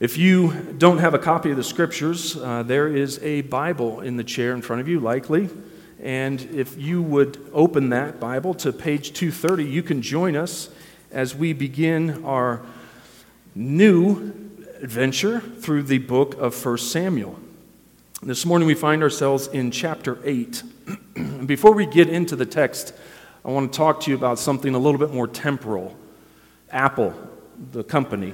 If you don't have a copy of the scriptures, uh, there is a Bible in the chair in front of you, likely. And if you would open that Bible to page 230, you can join us as we begin our new adventure through the book of 1 Samuel. This morning we find ourselves in chapter 8. Before we get into the text, I want to talk to you about something a little bit more temporal. Apple, the company,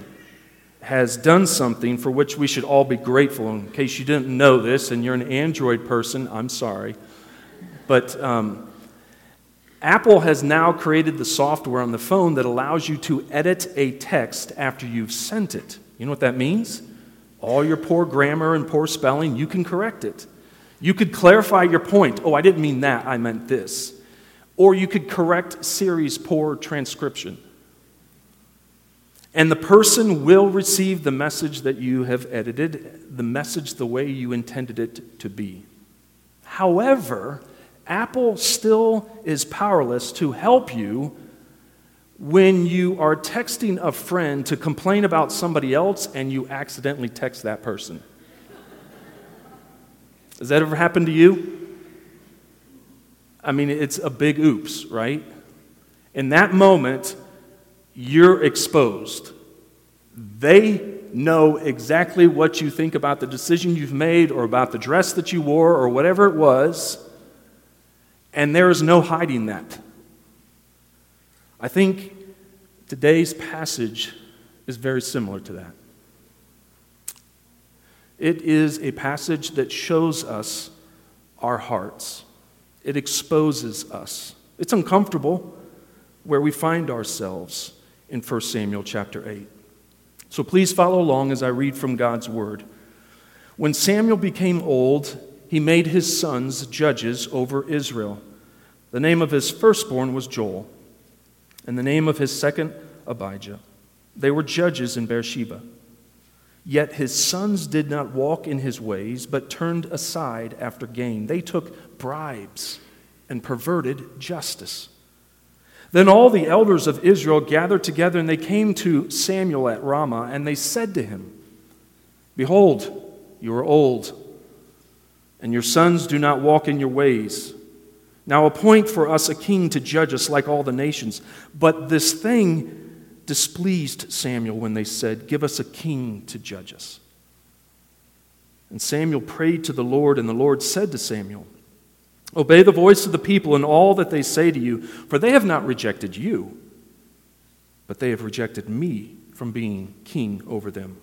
has done something for which we should all be grateful. In case you didn't know this and you're an Android person, I'm sorry. But um, Apple has now created the software on the phone that allows you to edit a text after you've sent it. You know what that means? All your poor grammar and poor spelling, you can correct it. You could clarify your point. Oh, I didn't mean that, I meant this. Or you could correct Siri's poor transcription. And the person will receive the message that you have edited, the message the way you intended it to be. However, Apple still is powerless to help you when you are texting a friend to complain about somebody else and you accidentally text that person. Has that ever happened to you? I mean, it's a big oops, right? In that moment, you're exposed. They know exactly what you think about the decision you've made or about the dress that you wore or whatever it was, and there is no hiding that. I think today's passage is very similar to that. It is a passage that shows us our hearts, it exposes us. It's uncomfortable where we find ourselves in 1 Samuel chapter 8. So please follow along as I read from God's word. When Samuel became old, he made his sons judges over Israel. The name of his firstborn was Joel, and the name of his second, Abijah. They were judges in Beersheba. Yet his sons did not walk in his ways, but turned aside after gain. They took bribes and perverted justice. Then all the elders of Israel gathered together, and they came to Samuel at Ramah, and they said to him, Behold, you are old, and your sons do not walk in your ways. Now appoint for us a king to judge us like all the nations. But this thing displeased Samuel when they said, Give us a king to judge us. And Samuel prayed to the Lord, and the Lord said to Samuel, Obey the voice of the people in all that they say to you, for they have not rejected you, but they have rejected me from being king over them.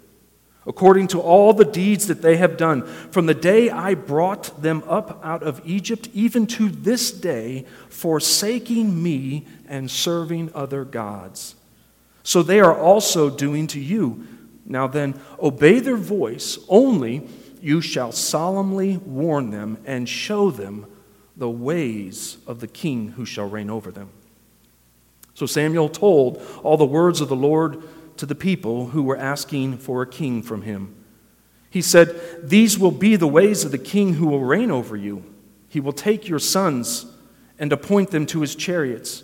According to all the deeds that they have done, from the day I brought them up out of Egypt, even to this day, forsaking me and serving other gods. So they are also doing to you. Now then, obey their voice, only you shall solemnly warn them and show them the ways of the king who shall reign over them. So Samuel told all the words of the Lord to the people who were asking for a king from him. He said, These will be the ways of the king who will reign over you. He will take your sons and appoint them to his chariots,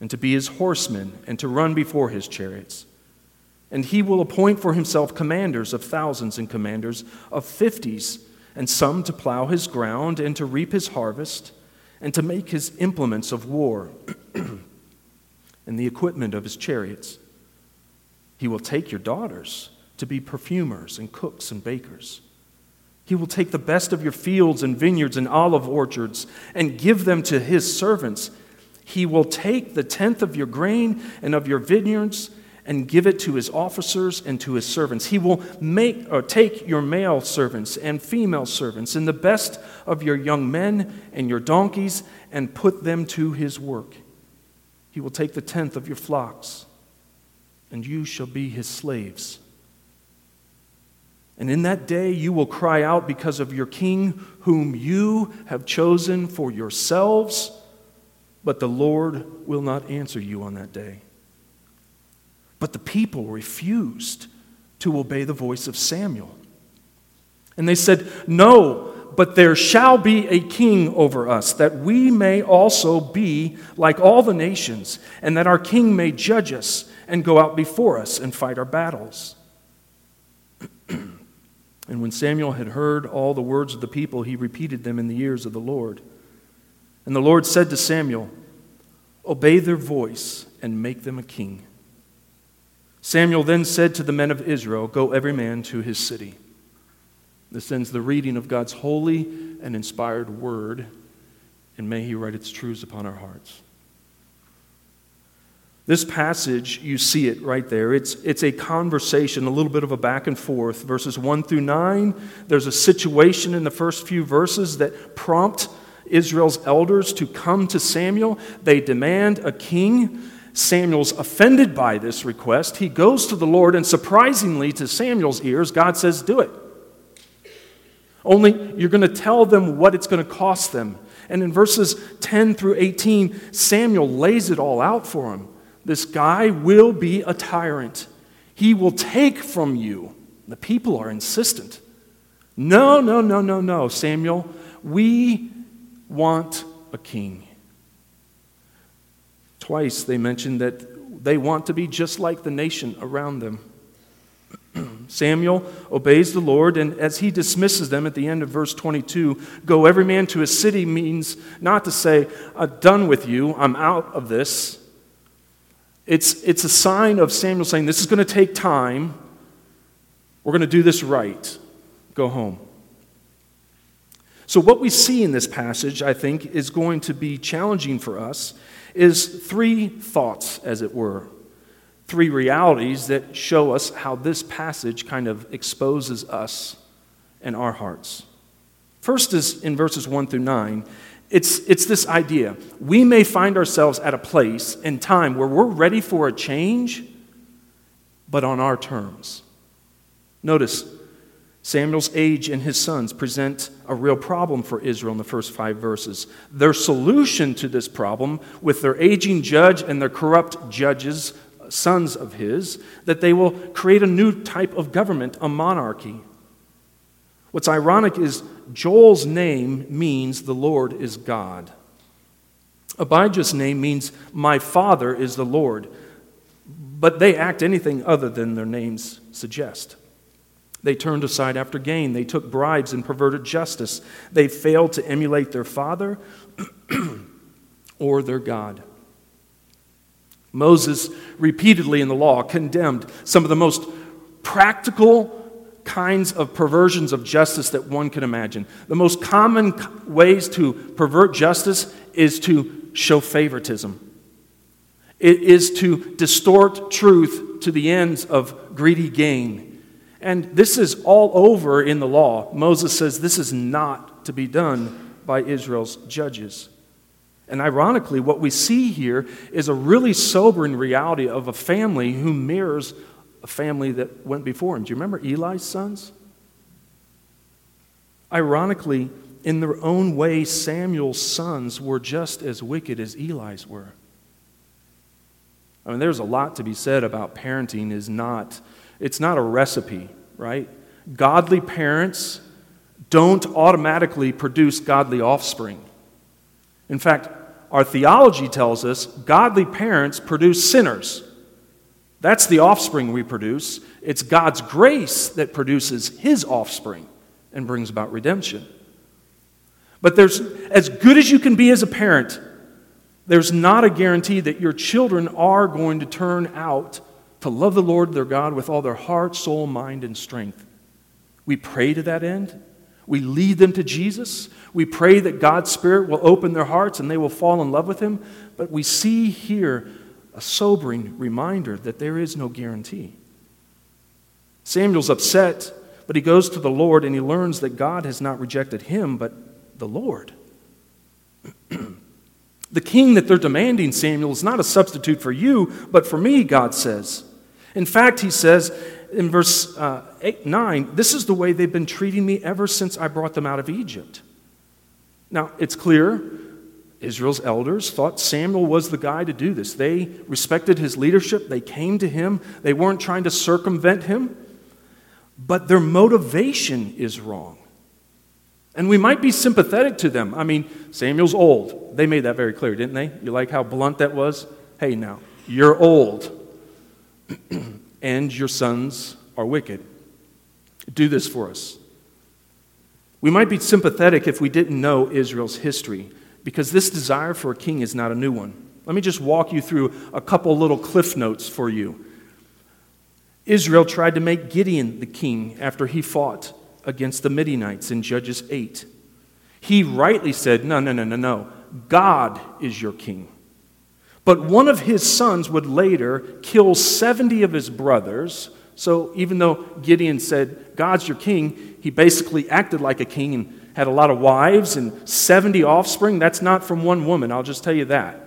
and to be his horsemen, and to run before his chariots. And he will appoint for himself commanders of thousands and commanders of fifties and some to plow his ground and to reap his harvest, and to make his implements of war and the equipment of his chariots. He will take your daughters to be perfumers and cooks and bakers. He will take the best of your fields and vineyards and olive orchards and give them to his servants. He will take the tenth of your grain and of your vineyards and give it to his officers and to his servants. He will make or take your male servants and female servants and the best of your young men and your donkeys and put them to his work. He will take the tenth of your flocks, and you shall be his slaves. And in that day you will cry out because of your king, whom you have chosen for yourselves, but the Lord will not answer you on that day. But the people refused to obey the voice of Samuel. And they said, No, but there shall be a king over us, that we may also be like all the nations, and that our king may judge us and go out before us and fight our battles. And when Samuel had heard all the words of the people, he repeated them in the ears of the Lord. And the Lord said to Samuel, Obey their voice and make them a king. Samuel then said to the men of Israel, Go every man to his city. This ends the reading of God's holy and inspired word, and may he write its truths upon our hearts. This passage, you see it right there. It's, it's a conversation, a little bit of a back and forth. Verses 1 through 9, there's a situation in the first few verses that prompt Israel's elders to come to Samuel. They demand a king. Samuel's offended by this request. He goes to the Lord, and surprisingly to Samuel's ears, God says, Do it. Only you're going to tell them what it's going to cost them. And in verses 10 through 18, Samuel lays it all out for him. This guy will be a tyrant. He will take from you. The people are insistent. No, no, no, no, no, Samuel. We want a king. Twice they mentioned that they want to be just like the nation around them. Samuel obeys the Lord, and as he dismisses them at the end of verse 22, go every man to his city means not to say, I'm done with you, I'm out of this. It's, it's a sign of Samuel saying, This is going to take time. We're going to do this right. Go home. So, what we see in this passage, I think, is going to be challenging for us is three thoughts, as it were, three realities that show us how this passage kind of exposes us and our hearts. First is in verses 1 through 9. It's, it's this idea. We may find ourselves at a place in time where we're ready for a change, but on our terms. Notice, Samuel's age and his sons present a real problem for Israel in the first five verses. Their solution to this problem, with their aging judge and their corrupt judges, sons of his, that they will create a new type of government, a monarchy. What's ironic is Joel's name means the Lord is God. Abijah's name means my father is the Lord, but they act anything other than their names suggest. They turned aside after gain. They took bribes and perverted justice. They failed to emulate their father or their God. Moses repeatedly in the law condemned some of the most practical kinds of perversions of justice that one can imagine. The most common ways to pervert justice is to show favoritism. It is to distort truth to the ends of greedy gain. And this is all over in the law. Moses says this is not to be done by Israel's judges. And ironically, what we see here is a really sobering reality of a family who mirrors a family that went before him. Do you remember Eli's sons? Ironically, in their own way, Samuel's sons were just as wicked as Eli's were. I mean, there's a lot to be said about parenting is not it's not a recipe, right? Godly parents don't automatically produce godly offspring. In fact, our theology tells us godly parents produce sinners. That's the offspring we produce. It's God's grace that produces his offspring and brings about redemption. But there's as good as you can be as a parent, there's not a guarantee that your children are going to turn out to love the Lord their God with all their heart, soul, mind, and strength. We pray to that end. We lead them to Jesus. We pray that God's Spirit will open their hearts and they will fall in love with Him. But we see here a sobering reminder that there is no guarantee. Samuel's upset, but he goes to the Lord and he learns that God has not rejected him, but the Lord. the king that they're demanding, Samuel, is not a substitute for you, but for me, God says. In fact, he says in verse uh, eight, 9, this is the way they've been treating me ever since I brought them out of Egypt. Now, it's clear Israel's elders thought Samuel was the guy to do this. They respected his leadership, they came to him, they weren't trying to circumvent him, but their motivation is wrong. And we might be sympathetic to them. I mean, Samuel's old. They made that very clear, didn't they? You like how blunt that was? Hey, now, you're old. and your sons are wicked. do this for us. We might be sympathetic if we didn't know Israel's history, because this desire for a king is not a new one. Let me just walk you through a couple little cliff notes for you. Israel tried to make Gideon the king after he fought against the Midianites in Judges 8. He rightly said, No, no, no, no, no. God is your king. But one of his sons would later kill 70 of his brothers. So even though Gideon said, God's your king, he basically acted like a king and had a lot of wives and 70 offspring. That's not from one woman, I'll just tell you that.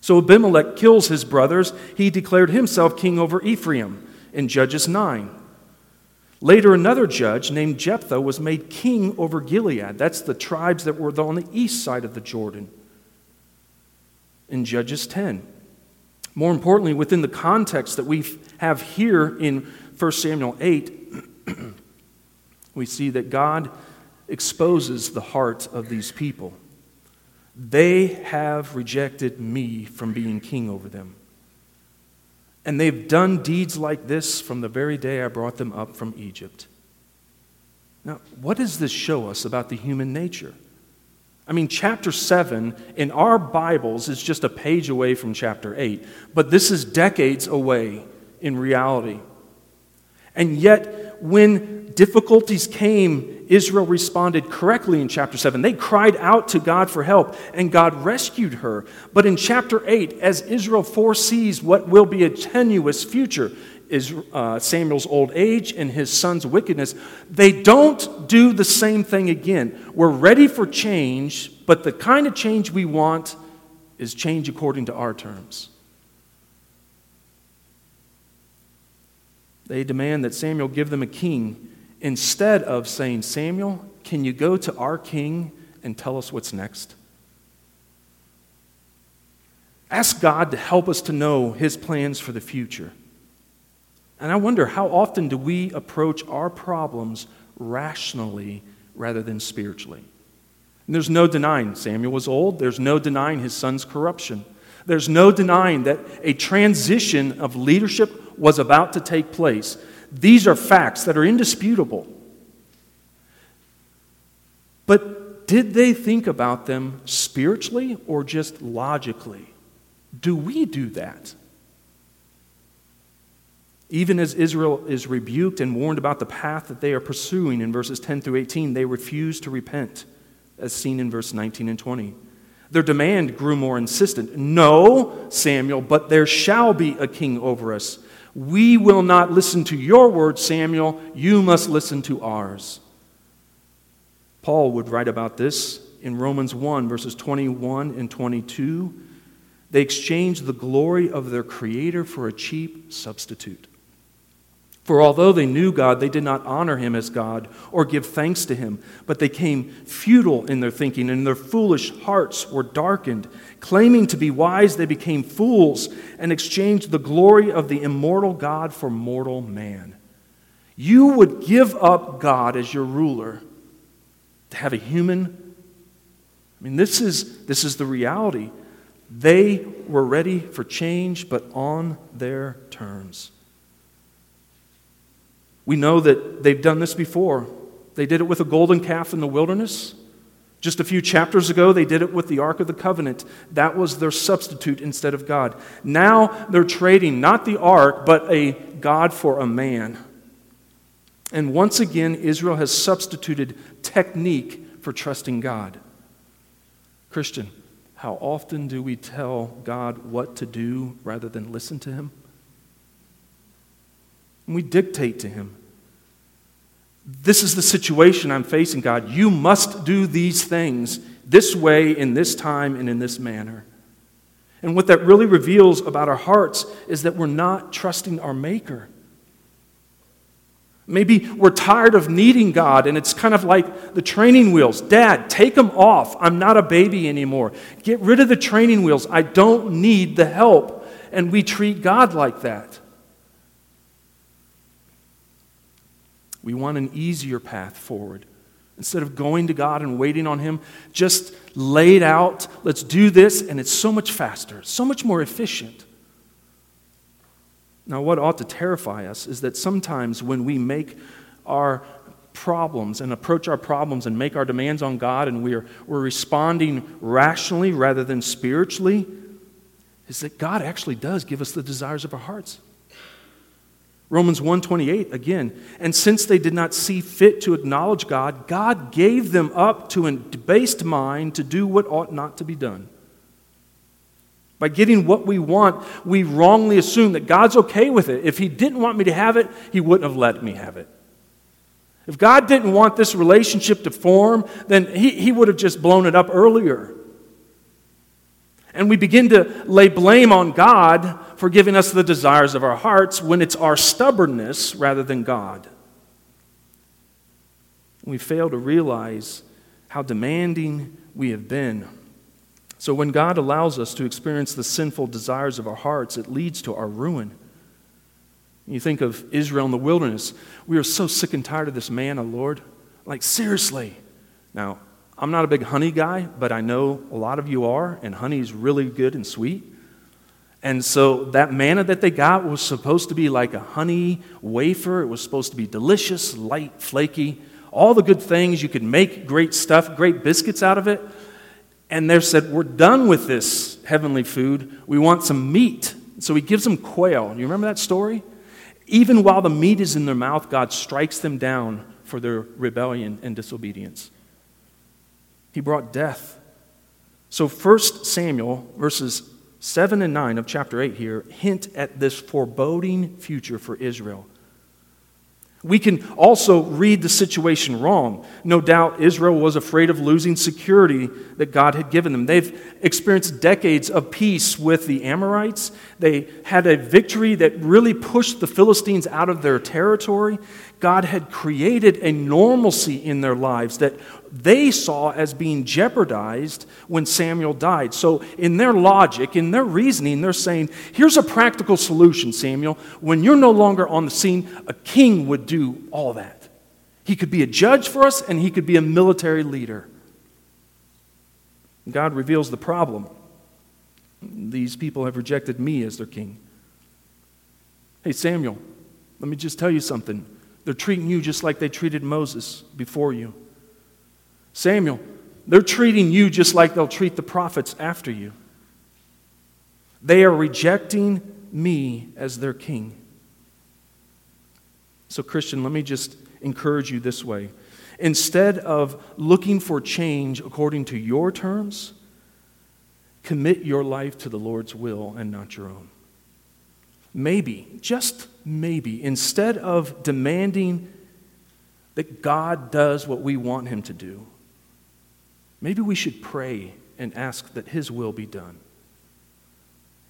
so Abimelech kills his brothers. He declared himself king over Ephraim in Judges 9. Later, another judge named Jephthah was made king over Gilead. That's the tribes that were on the east side of the Jordan in Judges 10. More importantly, within the context that we have here in 1 Samuel 8, we see that God exposes the heart of these people. They have rejected me from being king over them. And they've done deeds like this from the very day I brought them up from Egypt. Now, what does this show us about the human nature? I mean, chapter 7 in our Bibles is just a page away from chapter 8, but this is decades away in reality. And yet, when difficulties came, Israel responded correctly in chapter 7. They cried out to God for help, and God rescued her. But in chapter 8, as Israel foresees what will be a tenuous future, is uh, Samuel's old age and his son's wickedness, they don't do the same thing again. We're ready for change, but the kind of change we want is change according to our terms. They demand that Samuel give them a king instead of saying, Samuel, can you go to our king and tell us what's next? Ask God to help us to know his plans for the future. And I wonder how often do we approach our problems rationally rather than spiritually? And there's no denying Samuel was old, there's no denying his son's corruption. There's no denying that a transition of leadership was about to take place. These are facts that are indisputable. But did they think about them spiritually or just logically? Do we do that? Even as Israel is rebuked and warned about the path that they are pursuing in verses 10 through 18, they refuse to repent, as seen in verse 19 and 20. Their demand grew more insistent. No, Samuel, but there shall be a king over us. We will not listen to your word, Samuel. You must listen to ours. Paul would write about this in Romans 1, verses 21 and 22. They exchanged the glory of their Creator for a cheap substitute. For although they knew God, they did not honor him as God or give thanks to him, but they came futile in their thinking, and their foolish hearts were darkened. Claiming to be wise, they became fools and exchanged the glory of the immortal God for mortal man. You would give up God as your ruler to have a human. I mean, this is, this is the reality. They were ready for change, but on their terms. We know that they've done this before. They did it with a golden calf in the wilderness. Just a few chapters ago, they did it with the Ark of the Covenant. That was their substitute instead of God. Now they're trading not the Ark, but a God for a man. And once again, Israel has substituted technique for trusting God. Christian, how often do we tell God what to do rather than listen to Him? And we dictate to him. This is the situation I'm facing, God. You must do these things this way, in this time, and in this manner. And what that really reveals about our hearts is that we're not trusting our Maker. Maybe we're tired of needing God, and it's kind of like the training wheels. Dad, take them off. I'm not a baby anymore. Get rid of the training wheels. I don't need the help. And we treat God like that. We want an easier path forward. Instead of going to God and waiting on Him, just lay it out. Let's do this, and it's so much faster, so much more efficient. Now, what ought to terrify us is that sometimes when we make our problems and approach our problems and make our demands on God and we are, we're responding rationally rather than spiritually, is that God actually does give us the desires of our hearts. Romans 1:28 again, and since they did not see fit to acknowledge God, God gave them up to a debased mind to do what ought not to be done. By getting what we want, we wrongly assume that God's okay with it. If He didn't want me to have it, He wouldn't have let me have it. If God didn't want this relationship to form, then He, he would have just blown it up earlier. And we begin to lay blame on God for giving us the desires of our hearts when it's our stubbornness rather than God. We fail to realize how demanding we have been so when God allows us to experience the sinful desires of our hearts, it leads to our ruin. You think of Israel in the wilderness. We are so sick and tired of this manna, Lord. Like, seriously. Now, I'm not a big honey guy, but I know a lot of you are, and honey is really good and sweet. And so that manna that they got was supposed to be like a honey wafer. It was supposed to be delicious, light, flaky, all the good things. You could make great stuff, great biscuits out of it and they said, We're done with this heavenly food. We want some meat. So he gives them quail. You remember that story? Even while the meat is in their mouth, God strikes them down for their rebellion and disobedience. He brought death. So 1 Samuel, verses 7 and 9 of chapter 8 here, hint at this foreboding future for Israel. We can also read the situation wrong. No doubt Israel was afraid of losing security that God had given them. They've experienced decades of peace with the Amorites. They had a victory that really pushed the Philistines out of their territory. God had created a normalcy in their lives that they saw as being jeopardized when Samuel died. So, in their logic, in their reasoning, they're saying, here's a practical solution, Samuel. When you're no longer on the scene, a king would do all that. He could be a judge for us, and he could be a military leader. God reveals the problem. These people have rejected me as their king. Hey, Samuel, let me just tell you something. They're treating you just like they treated Moses before you. Samuel, they're treating you just like they'll treat the prophets after you. They are rejecting me as their king. So, Christian, let me just encourage you this way. Instead of looking for change according to your terms, commit your life to the Lord's will and not your own. Maybe, just maybe, instead of demanding that God does what we want Him to do, maybe we should pray and ask that His will be done.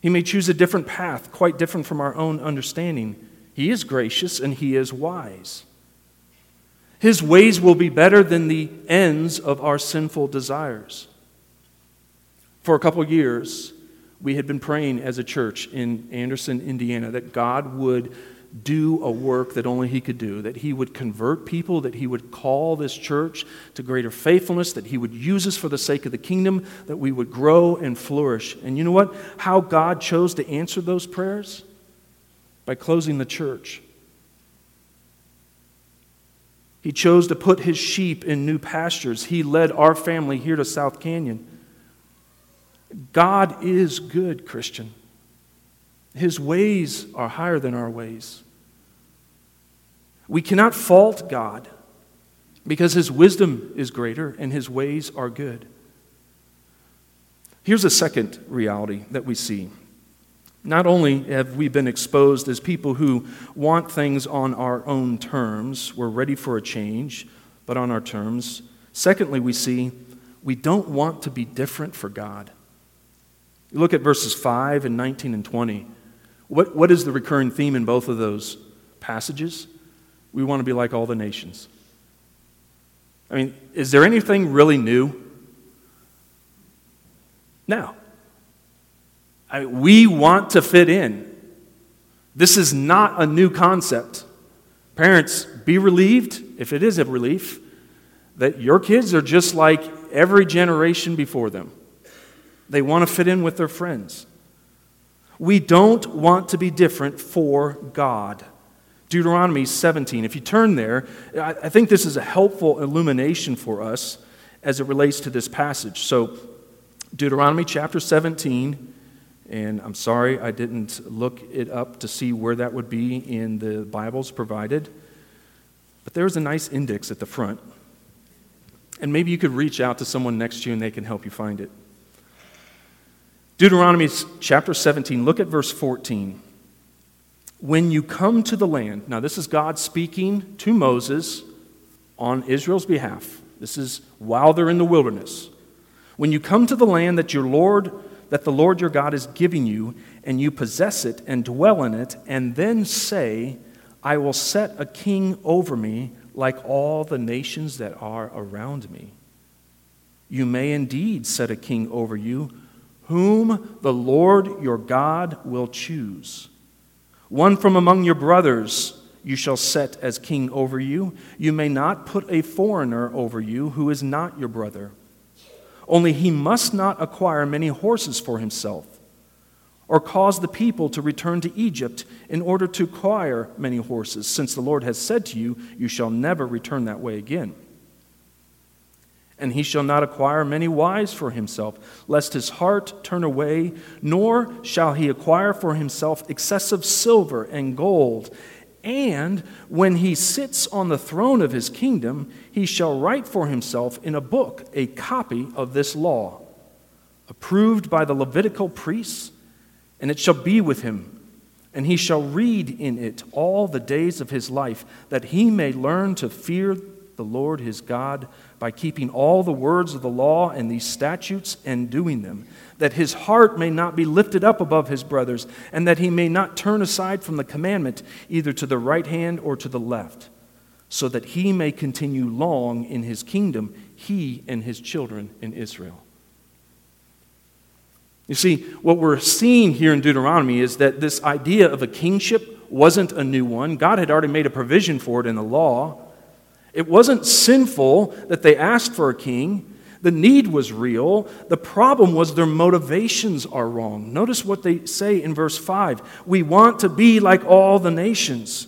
He may choose a different path, quite different from our own understanding. He is gracious and He is wise. His ways will be better than the ends of our sinful desires. For a couple years, we had been praying as a church in Anderson, Indiana, that God would do a work that only He could do, that He would convert people, that He would call this church to greater faithfulness, that He would use us for the sake of the kingdom, that we would grow and flourish. And you know what? How God chose to answer those prayers? By closing the church. He chose to put His sheep in new pastures. He led our family here to South Canyon. God is good, Christian. His ways are higher than our ways. We cannot fault God because His wisdom is greater and His ways are good. Here's a second reality that we see. Not only have we been exposed as people who want things on our own terms, we're ready for a change, but on our terms. Secondly, we see we don't want to be different for God. You look at verses 5 and 19 and 20. What, what is the recurring theme in both of those passages? We want to be like all the nations. I mean, is there anything really new? No. I mean, we want to fit in. This is not a new concept. Parents, be relieved, if it is a relief, that your kids are just like every generation before them. They want to fit in with their friends. We don't want to be different for God. Deuteronomy 17. If you turn there, I think this is a helpful illumination for us as it relates to this passage. So, Deuteronomy chapter 17, and I'm sorry I didn't look it up to see where that would be in the Bibles provided, but there's a nice index at the front. And maybe you could reach out to someone next to you and they can help you find it. Deuteronomy chapter 17, look at verse 14. When you come to the land, now this is God speaking to Moses on Israel's behalf. This is while they're in the wilderness. When you come to the land that your Lord that the Lord your God is giving you, and you possess it and dwell in it, and then say, I will set a king over me like all the nations that are around me. You may indeed set a king over you, whom the Lord your God will choose. One from among your brothers you shall set as king over you. You may not put a foreigner over you who is not your brother. Only he must not acquire many horses for himself, or cause the people to return to Egypt in order to acquire many horses, since the Lord has said to you, You shall never return that way again. And he shall not acquire many wives for himself, lest his heart turn away, nor shall he acquire for himself excessive silver and gold and when he sits on the throne of his kingdom, he shall write for himself in a book a copy of this law, approved by the Levitical priests, and it shall be with him. And he shall read in it all the days of his life, that he may learn to fear the Lord his God by keeping all the words of the law and these statutes and doing them that his heart may not be lifted up above his brothers, and that he may not turn aside from the commandment either to the right hand or to the left, so that he may continue long in his kingdom, he and his children in Israel. You see, what we're seeing here in Deuteronomy is that this idea of a kingship wasn't a new one. God had already made a provision for it in the law. It wasn't sinful that they asked for a king. The need was real. The problem was their motivations are wrong. Notice what they say in verse 5 We want to be like all the nations.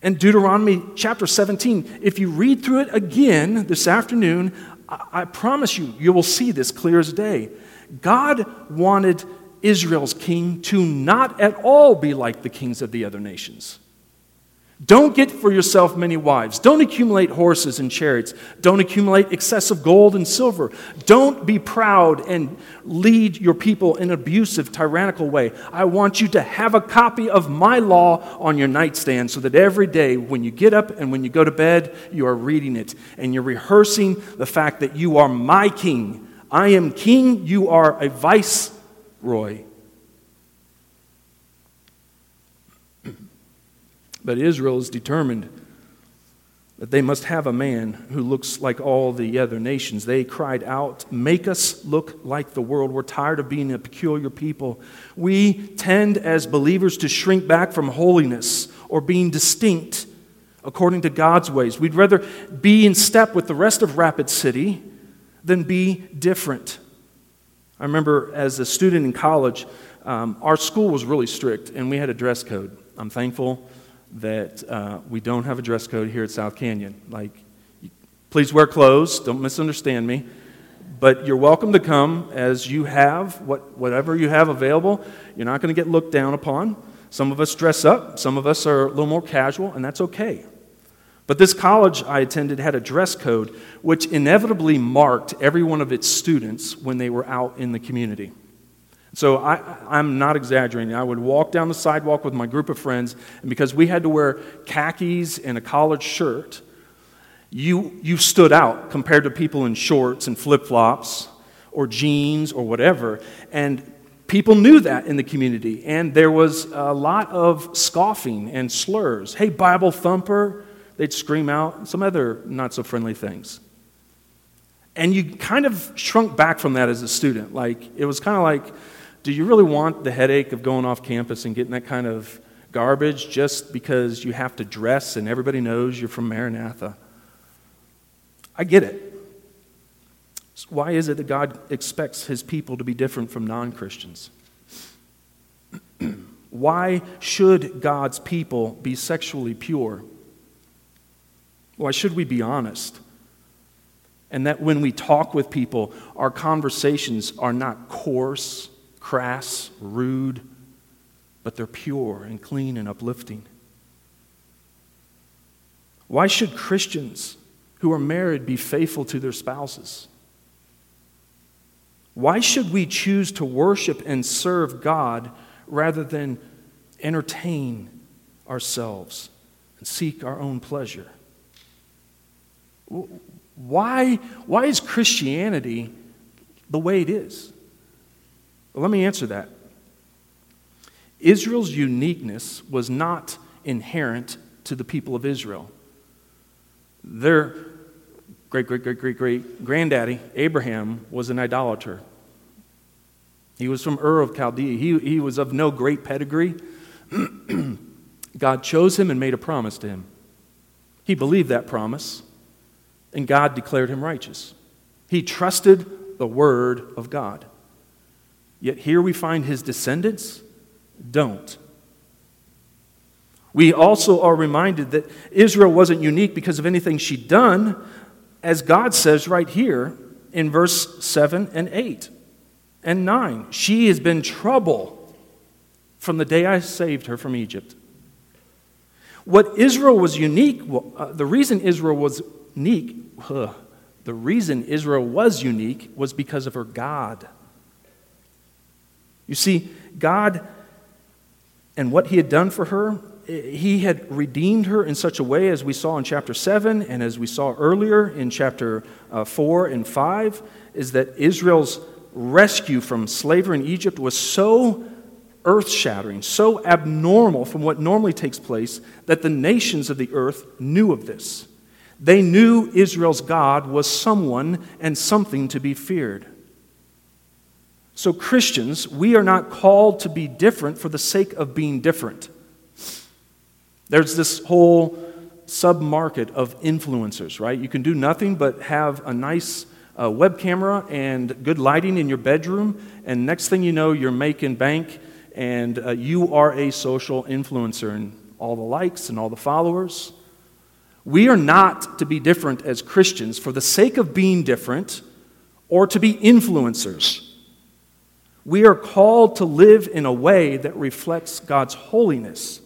And Deuteronomy chapter 17, if you read through it again this afternoon, I, promise you, you will see this clear as day. God wanted Israel's king to not at all be like the kings of the other nations. Don't get for yourself many wives. Don't accumulate horses and chariots. Don't accumulate excessive gold and silver. Don't be proud and lead your people in an abusive, tyrannical way. I want you to have a copy of my law on your nightstand so that every day when you get up and when you go to bed, you are reading it and you're rehearsing the fact that you are my king. I am king, you are a viceroy. But Israel is determined that they must have a man who looks like all the other nations. They cried out, Make us look like the world. We're tired of being a peculiar people. We tend, as believers, to shrink back from holiness or being distinct according to God's ways. We'd rather be in step with the rest of Rapid City than be different. I remember as a student in college, um, our school was really strict and we had a dress code. I'm thankful that uh, we don't have a dress code here at South Canyon. Like, please wear clothes, don't misunderstand me. But you're welcome to come as you have, what, whatever you have available. You're not going to get looked down upon. Some of us dress up, some of us are a little more casual, and that's okay. But this college I attended had a dress code which inevitably marked every one of its students when they were out in the community. So I, am not exaggerating. I would walk down the sidewalk with my group of friends, and because we had to wear khakis and a collared shirt, you, you stood out compared to people in shorts and flip flops or jeans or whatever. And people knew that in the community, and there was a lot of scoffing and slurs. Hey, Bible thumper, they'd scream out, some other not so friendly things. And you kind of shrunk back from that as a student. Like, it was kind of like, do you really want the headache of going off campus and getting that kind of garbage just because you have to dress and everybody knows you're from Maranatha? I get it. So why is it that God expects his people to be different from non Christians? Why should God's people be sexually pure? Why should we be honest? And that when we talk with people, our conversations are not coarse, crass, rude, but they're pure and clean and uplifting. Why should Christians who are married be faithful to their spouses? Why should we choose to worship and serve God rather than entertain ourselves and seek our own pleasure? Why, why is Christianity the way it is? Well, let me answer that. Israel's uniqueness was not inherent to the people of Israel. Their great, great, great, great, great granddaddy, Abraham, was an idolater. He was from Ur of Chaldea. He, he was of no great pedigree. God chose him and made a promise to him. He believed that promise and God declared him righteous. He trusted the word of God. Yet here we find his descendants don't. We also are reminded that Israel wasn't unique because of anything she'd done, as God says right here in verse 7 and 8 and 9. She has been trouble from the day I saved her from Egypt. What Israel was unique, uh, the reason Israel was unique, huh, the reason Israel was unique was because of her God. You see, God and what He had done for her, He had redeemed her in such a way as we saw in chapter 7 and as we saw earlier in chapter uh, 4 and 5, is that Israel's rescue from slavery in Egypt was so earth shattering, so abnormal from what normally takes place that the nations of the earth knew of this. They knew Israel's God was someone and something to be feared. So, Christians, we are not called to be different for the sake of being different. There's this whole sub-market of influencers, right? You can do nothing but have a nice uh, web camera and good lighting in your bedroom, and next thing you know, you're making bank and uh, you are a social influencer and all the likes and all the followers. We are not to be different as Christians for the sake of being different or to be influencers. We are called to live in a way that reflects God's holiness.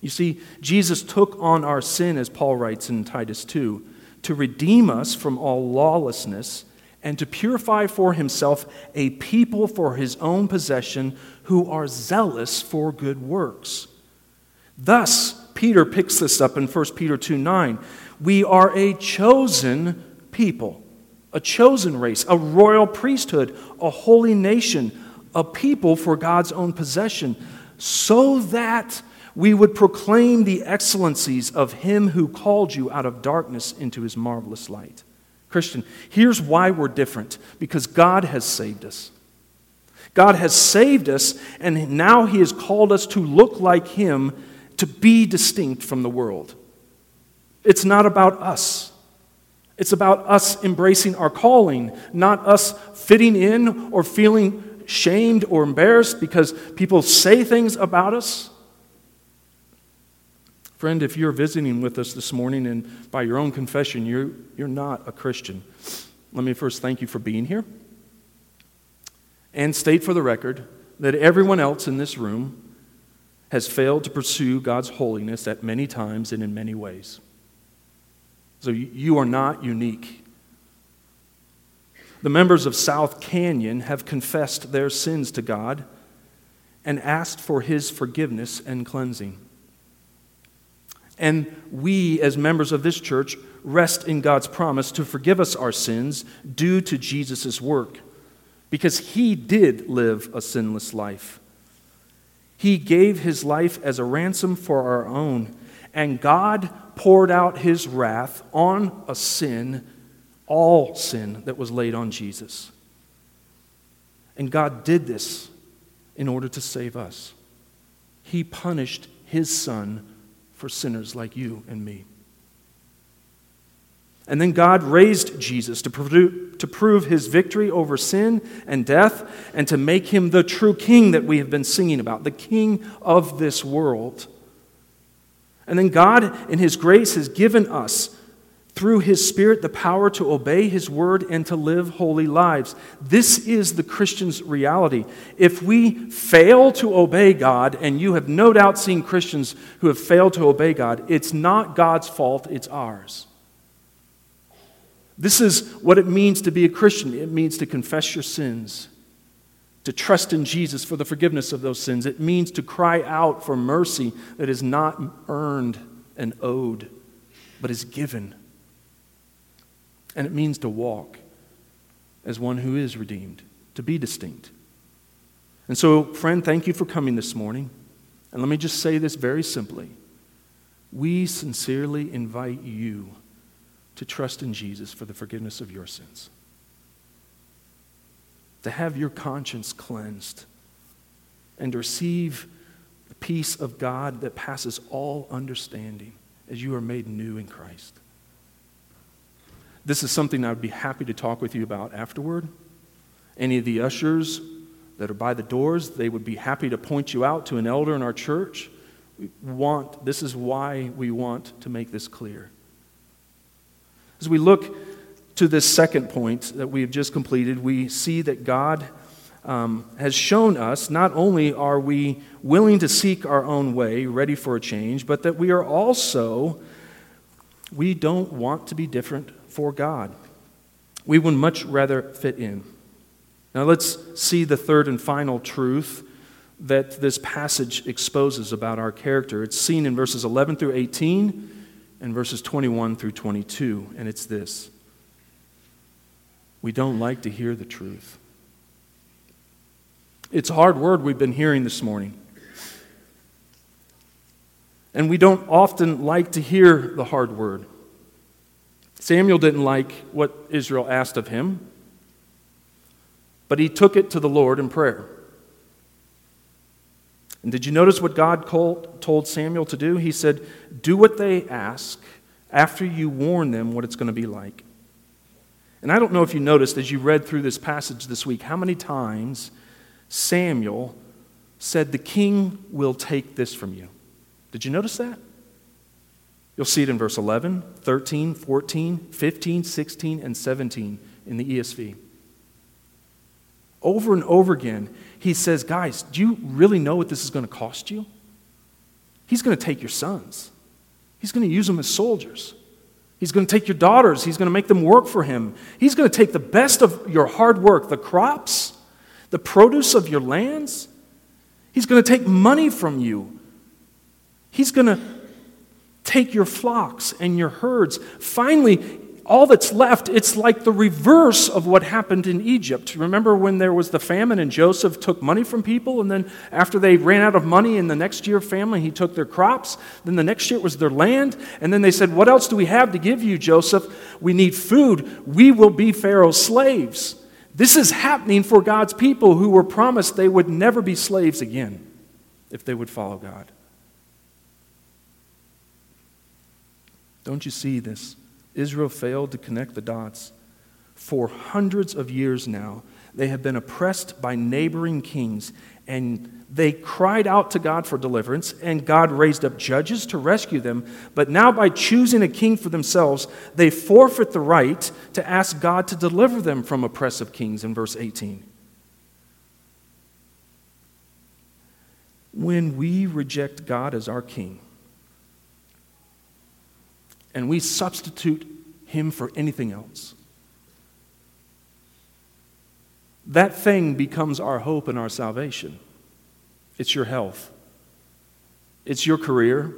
You see, Jesus took on our sin, as Paul writes in Titus 2, to redeem us from all lawlessness and to purify for himself a people for his own possession who are zealous for good works. Thus, Peter picks this up in 1 Peter 2 9. We are a chosen people, a chosen race, a royal priesthood, a holy nation, a people for God's own possession, so that we would proclaim the excellencies of Him who called you out of darkness into His marvelous light. Christian, here's why we're different because God has saved us. God has saved us, and now He has called us to look like Him to be distinct from the world. It's not about us. It's about us embracing our calling, not us fitting in or feeling shamed or embarrassed because people say things about us. Friend, if you're visiting with us this morning and by your own confession you're, you're not a Christian, let me first thank you for being here and state for the record that everyone else in this room has failed to pursue God's holiness at many times and in many ways. So you are not unique. The members of South Canyon have confessed their sins to God and asked for his forgiveness and cleansing. And we, as members of this church, rest in God's promise to forgive us our sins due to Jesus' work, because he did live a sinless life. He gave his life as a ransom for our own, and God poured out his wrath on a sin, all sin that was laid on Jesus. And God did this in order to save us. He punished his son for sinners like you and me. And then God raised Jesus to, prove, to prove his victory over sin and death and to make him the true king that we have been singing about, the king of this world. And then God, in his grace, has given us through his Spirit the power to obey his word and to live holy lives. This is the Christian's reality. If we fail to obey God, and you have no doubt seen Christians who have failed to obey God, it's not God's fault, it's ours. This is what it means to be a Christian it means to confess your sins. To trust in Jesus for the forgiveness of those sins. It means to cry out for mercy that is not earned and owed, but is given. And it means to walk as one who is redeemed, to be distinct. And so, friend, thank you for coming this morning. And let me just say this very simply. We sincerely invite you to trust in Jesus for the forgiveness of your sins, to have your conscience cleansed, and to receive the peace of God that passes all understanding as you are made new in Christ. This is something I would be happy to talk with you about afterward. Any of the ushers that are by the doors, they would be happy to point you out to an elder in our church. We want, this is why we want to make this clear. As we look to this second point that we have just completed, we see that God um, has shown us not only are we willing to seek our own way, ready for a change, but that we are also, we don't want to be different for God. We would much rather fit in. Now let's see the third and final truth that this passage exposes about our character. It's seen in verses 11 through 18 and verses 21 through 22, and it's this We don't like to hear the truth. It's a hard word we've been hearing this morning. And we don't often like to hear the hard word. Samuel didn't like what Israel asked of him, but he took it to the Lord in prayer. And did you notice what God told Samuel to do? He said, Do what they ask after you warn them what it's going to be like. And I don't know if you noticed as you read through this passage this week how many times Samuel said, The king will take this from you. Did you notice that? You'll see it in verse 11, 13, 14, 15, 16, and 17 in the ESV. Over and over again, he says, Guys, do you really know what this is going to cost you? He's going to take your sons, he's going to use them as soldiers. He's going to take your daughters. He's going to make them work for him. He's going to take the best of your hard work, the crops, the produce of your lands. He's going to take money from you. He's going to take your flocks and your herds. Finally, all that's left, it's like the reverse of what happened in Egypt. Remember when there was the famine and Joseph took money from people, and then after they ran out of money in the next year family, he took their crops. Then the next year it was their land, and then they said, What else do we have to give you, Joseph? We need food. We will be Pharaoh's slaves. This is happening for God's people who were promised they would never be slaves again if they would follow God. Don't you see this? Israel failed to connect the dots. For hundreds of years now, they have been oppressed by neighboring kings, and they cried out to God for deliverance, and God raised up judges to rescue them. But now, by choosing a king for themselves, they forfeit the right to ask God to deliver them from oppressive kings, in verse 18. When we reject God as our king, and we substitute him for anything else. That thing becomes our hope and our salvation. It's your health, it's your career,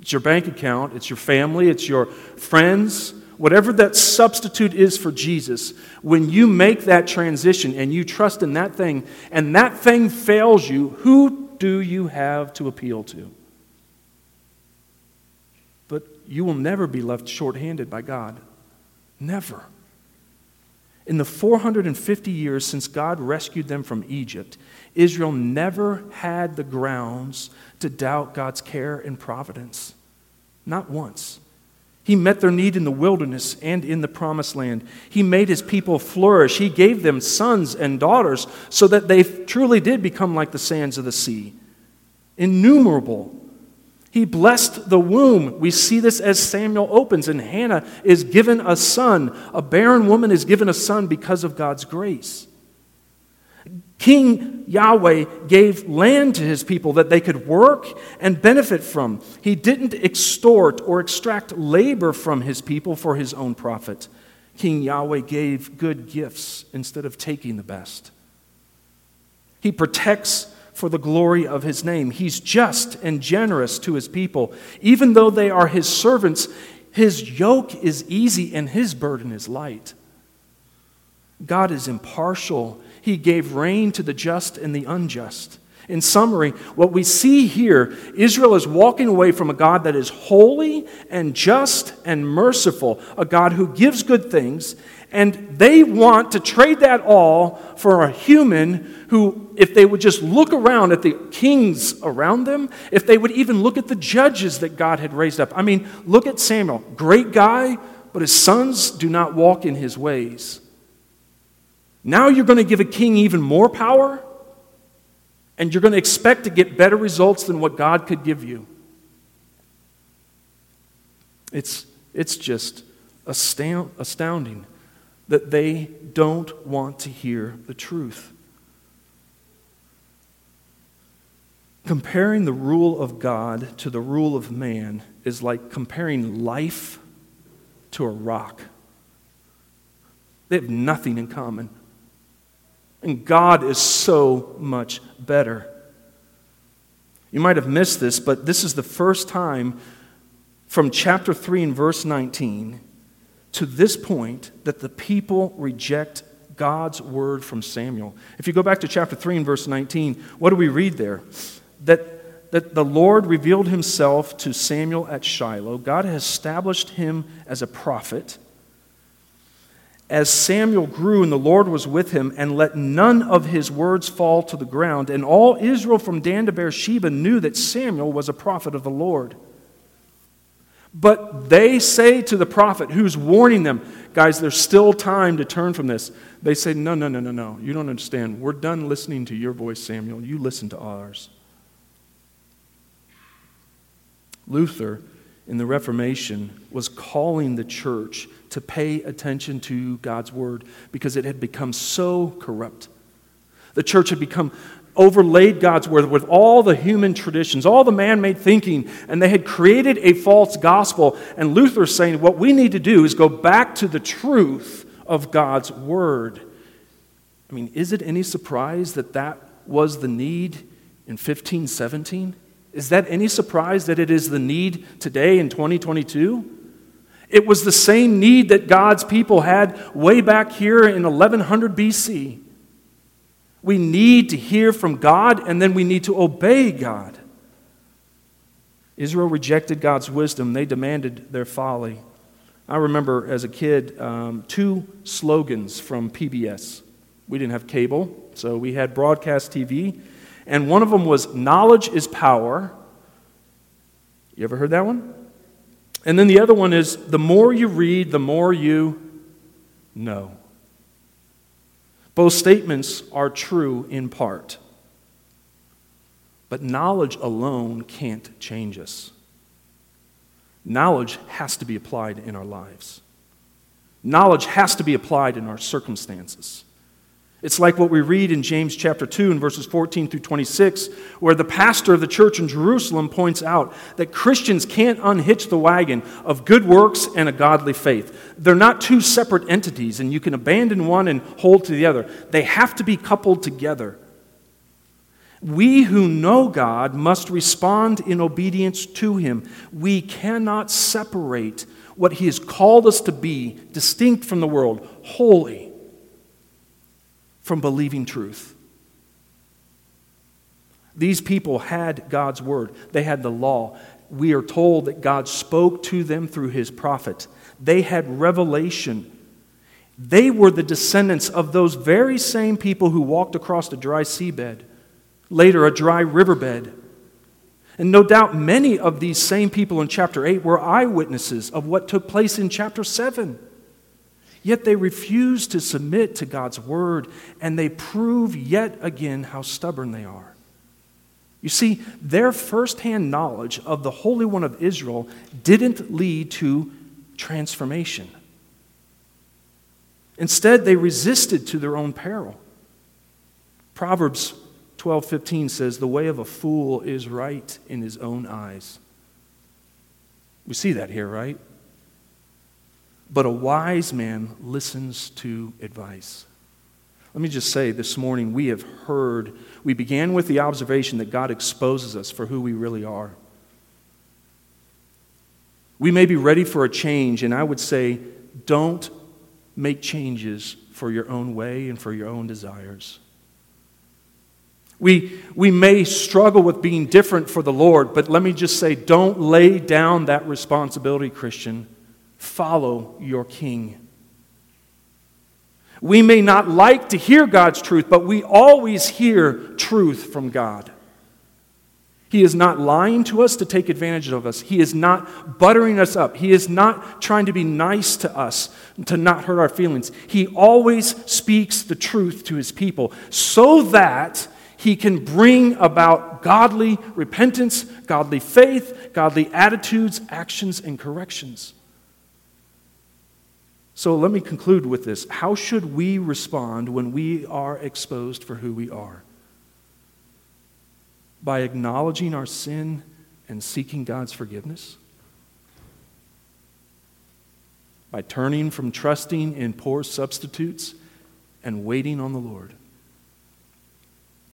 it's your bank account, it's your family, it's your friends. Whatever that substitute is for Jesus, when you make that transition and you trust in that thing, and that thing fails you, who do you have to appeal to? You will never be left short-handed by God. Never. In the 450 years since God rescued them from Egypt, Israel never had the grounds to doubt God's care and providence. Not once. He met their need in the wilderness and in the promised land. He made his people flourish. He gave them sons and daughters so that they truly did become like the sands of the sea. Innumerable. He blessed the womb. We see this as Samuel opens, and Hannah is given a son. A barren woman is given a son because of God's grace. King Yahweh gave land to his people that they could work and benefit from. He didn't extort or extract labor from his people for his own profit. King Yahweh gave good gifts instead of taking the best. He protects for the glory of his name. He's just and generous to his people. Even though they are his servants, his yoke is easy and his burden is light. God is impartial he gave rain to the just and the unjust. In summary, what we see here, Israel is walking away from a God that is holy and just and merciful, a God who gives good things, and they want to trade that all for a human who, if they would just look around at the kings around them, if they would even look at the judges that God had raised up. I mean, look at Samuel, great guy, but his sons do not walk in his ways. Now you're going to give a king even more power, and you're going to expect to get better results than what God could give you. It's, it's just astounding that they don't want to hear the truth. Comparing the rule of God to the rule of man is like comparing life to a rock. They have nothing in common. And God is so much better. You might have missed this, but this is the first time from chapter 3 and verse 19 to this point that the people reject God's word from Samuel. If you go back to chapter 3 and verse 19, what do we read there? That, that the Lord revealed himself to Samuel at Shiloh. God has established him as a prophet as Samuel grew and the Lord was with him, and let none of his words fall to the ground. And all Israel from Dan to Beersheba knew that Samuel was a prophet of the Lord. But they say to the prophet who's warning them, guys, there's still time to turn from this. They say, no, no, no, no, no. You don't understand. We're done listening to your voice, Samuel. You listen to ours. Luther, in the Reformation, was calling the church to pay attention to God's word because it had become so corrupt. The church had become overlaid God's word with all the human traditions, all the man made thinking, and they had created a false gospel. And Luther's saying what we need to do is go back to the truth of God's word. I mean, is it any surprise that that was the need in 1517? Is that any surprise that it is the need today in 2022? It was the same need that God's people had way back here in 1100 BC. We need to hear from God and then we need to obey God. Israel rejected God's wisdom, they demanded their folly. I remember as a kid um, two slogans from PBS. We didn't have cable, so we had broadcast TV. And one of them was Knowledge is power. You ever heard that one? And then the other one is the more you read, the more you know. Both statements are true in part. But knowledge alone can't change us. Knowledge has to be applied in our lives. Knowledge has to be applied in our circumstances. It's like what we read in James chapter 2 and verses 14 through 26, where the pastor of the church in Jerusalem points out that Christians can't unhitch the wagon of good works and a godly faith. They're not two separate entities, and you can abandon one and hold to the other. They have to be coupled together. We who know God must respond in obedience to Him. We cannot separate what He has called us to be, distinct from the world, holy from believing truth. These people had God's word, they had the law. We are told that God spoke to them through his prophet. They had revelation. They were the descendants of those very same people who walked across a dry seabed, later, a dry riverbed. And no doubt many of these same people in chapter 8 were eyewitnesses of what took place in chapter 7. Yet they refuse to submit to God's word, and they prove yet again how stubborn they are. You see, their firsthand knowledge of the Holy One of Israel didn't lead to transformation. Instead, they resisted to their own peril. Proverbs 12:15 says, "The way of a fool is right in his own eyes." We see that here, right? But a wise man listens to advice. Let me just say this morning we have heard, we began with the observation that God exposes us for who we really are. We may be ready for a change, and I would say, don't make changes for your own way and for your own desires. We, we may struggle with being different for the Lord, but let me just say don't lay down that responsibility, Christian. Follow your King. We may not like to hear God's truth, but we always hear truth from God. He is not lying to us to take advantage of us. He is not buttering us up. He is not trying to be nice to us to not hurt our feelings. He always speaks the truth to his people so that he can bring about godly repentance, godly faith, godly attitudes, actions, and corrections. So let me conclude with this. How should we respond when we are exposed for who we are? By acknowledging our sin and seeking God's forgiveness? By turning from trusting in poor substitutes and waiting on the Lord?